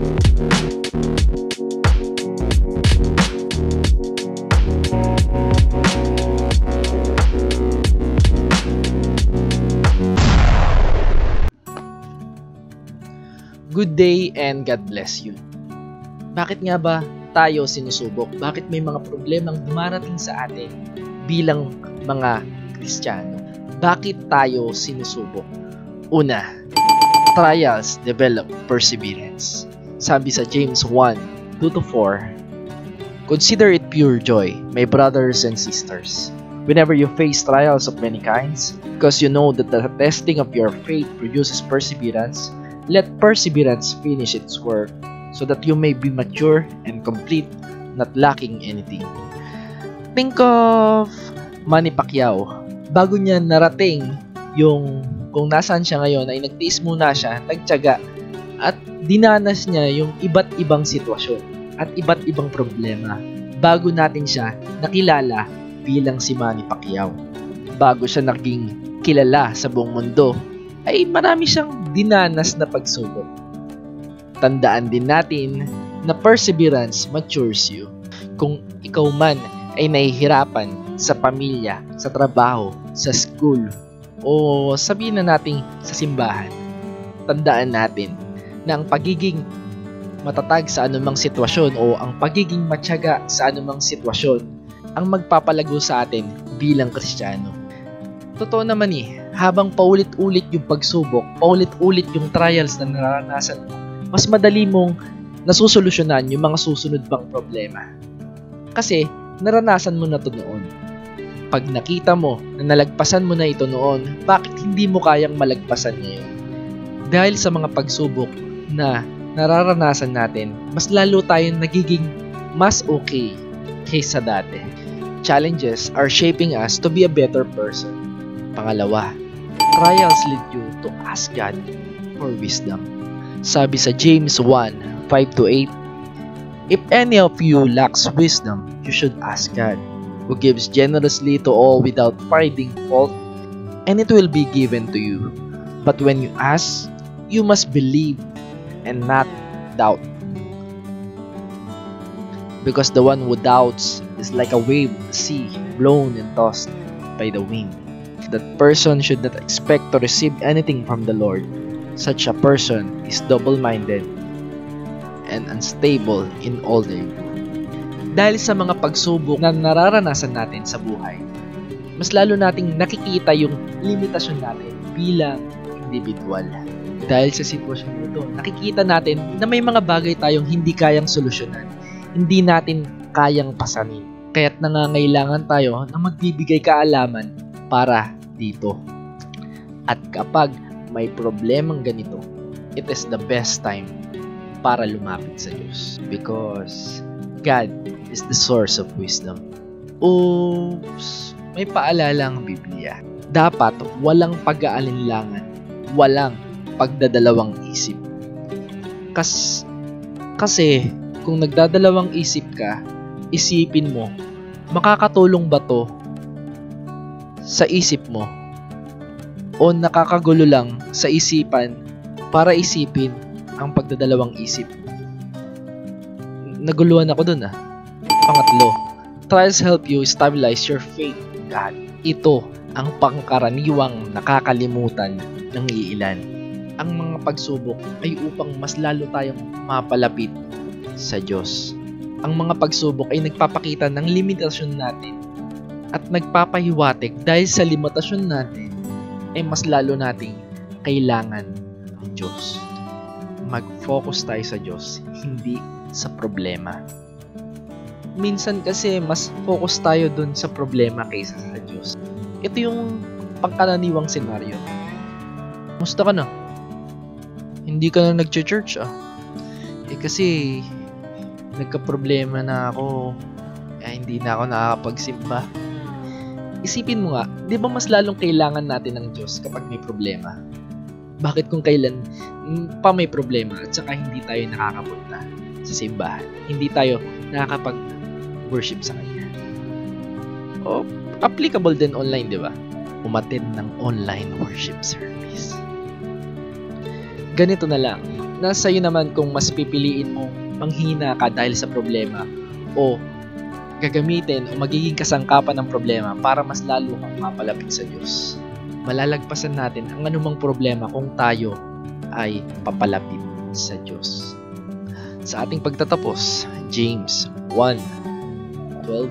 Good day and God bless you. Bakit nga ba tayo sinusubok? Bakit may mga problemang dumarating sa atin bilang mga Kristiyano? Bakit tayo sinusubok? Una, trials develop perseverance. Sabi sa James 1, 2 to 4, Consider it pure joy, my brothers and sisters, whenever you face trials of many kinds, because you know that the testing of your faith produces perseverance. Let perseverance finish its work, so that you may be mature and complete, not lacking anything. Think of Manny Pacquiao. Bago niya narating yung kung nasaan siya ngayon ay nagtiis muna siya, nagtyaga, at dinanas niya yung iba't ibang sitwasyon at iba't ibang problema bago natin siya nakilala bilang si Manny Pacquiao. Bago siya naging kilala sa buong mundo, ay marami siyang dinanas na pagsubok. Tandaan din natin na perseverance matures you. Kung ikaw man ay nahihirapan sa pamilya, sa trabaho, sa school, o sabihin na natin sa simbahan, tandaan natin ang pagiging matatag sa anumang sitwasyon o ang pagiging matyaga sa anumang sitwasyon ang magpapalago sa atin bilang Kristiyano. Totoo naman eh, habang paulit-ulit yung pagsubok, paulit-ulit yung trials na naranasan mo, mas madali mong nasusolusyonan yung mga susunod pang problema. Kasi naranasan mo na to noon. Pag nakita mo na nalagpasan mo na ito noon, bakit hindi mo kayang malagpasan ngayon? Dahil sa mga pagsubok na nararanasan natin, mas lalo tayong nagiging mas okay kaysa dati. Challenges are shaping us to be a better person. Pangalawa, trials lead you to ask God for wisdom. Sabi sa James 1, 5 to 8, If any of you lacks wisdom, you should ask God, who gives generously to all without finding fault, and it will be given to you. But when you ask, you must believe and not doubt. Because the one who doubts is like a wave the sea blown and tossed by the wind. That person should not expect to receive anything from the Lord. Such a person is double minded and unstable in all their Dahil sa mga pagsubok na nararanasan natin sa buhay, mas lalo nating nakikita yung limitasyon natin bilang individual dahil sa sitwasyon nito, nakikita natin na may mga bagay tayong hindi kayang solusyonan. Hindi natin kayang pasanin. Kaya't nangangailangan tayo na magbibigay kaalaman para dito. At kapag may problemang ganito, it is the best time para lumapit sa Diyos. Because God is the source of wisdom. Oops! May paalala ang Biblia. Dapat walang pag-aalinlangan, walang pagdadalawang isip. Kas, kasi kung nagdadalawang isip ka, isipin mo, makakatulong ba to sa isip mo? O nakakagulo lang sa isipan para isipin ang pagdadalawang isip? Naguluhan ako dun ah. Pangatlo, trials help you stabilize your faith in God. Ito ang pangkaraniwang nakakalimutan ng iilan ang mga pagsubok ay upang mas lalo tayong mapalapit sa Diyos. Ang mga pagsubok ay nagpapakita ng limitasyon natin at nagpapahiwatig dahil sa limitasyon natin ay mas lalo nating kailangan ng Diyos. Mag-focus tayo sa Diyos, hindi sa problema. Minsan kasi mas focus tayo dun sa problema kaysa sa Diyos. Ito yung pangkaraniwang senaryo. Musta ka na? Hindi ka na nag-church ah. Eh kasi, nagka-problema na ako. Eh, hindi na ako nakakapagsimba. Isipin mo nga, di ba mas lalong kailangan natin ng Diyos kapag may problema? Bakit kung kailan mm, pa may problema at saka hindi tayo nakakapunta sa simbahan? Hindi tayo nakakapag-worship sa Kanya? O, applicable din online, di ba? Umatin ng online worship service ganito na lang. Nasa iyo naman kung mas pipiliin mo manghina ka dahil sa problema o gagamitin o magiging kasangkapan ng problema para mas lalo kang mapalapit sa Diyos. Malalagpasan natin ang anumang problema kung tayo ay papalapit sa Diyos. Sa ating pagtatapos, James 1:12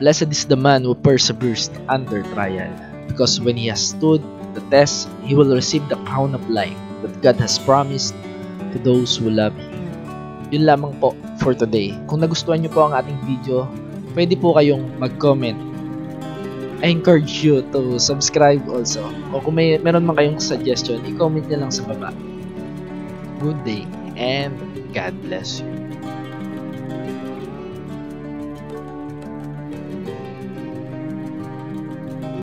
Blessed is the man who perseveres under trial, because when he has stood the test, he will receive the crown of life God has promised to those who love Him. Yun lamang po for today. Kung nagustuhan niyo po ang ating video, pwede po kayong mag-comment. I encourage you to subscribe also. O kung may meron man kayong suggestion, i-comment niyo lang sa baba. Good day and God bless you.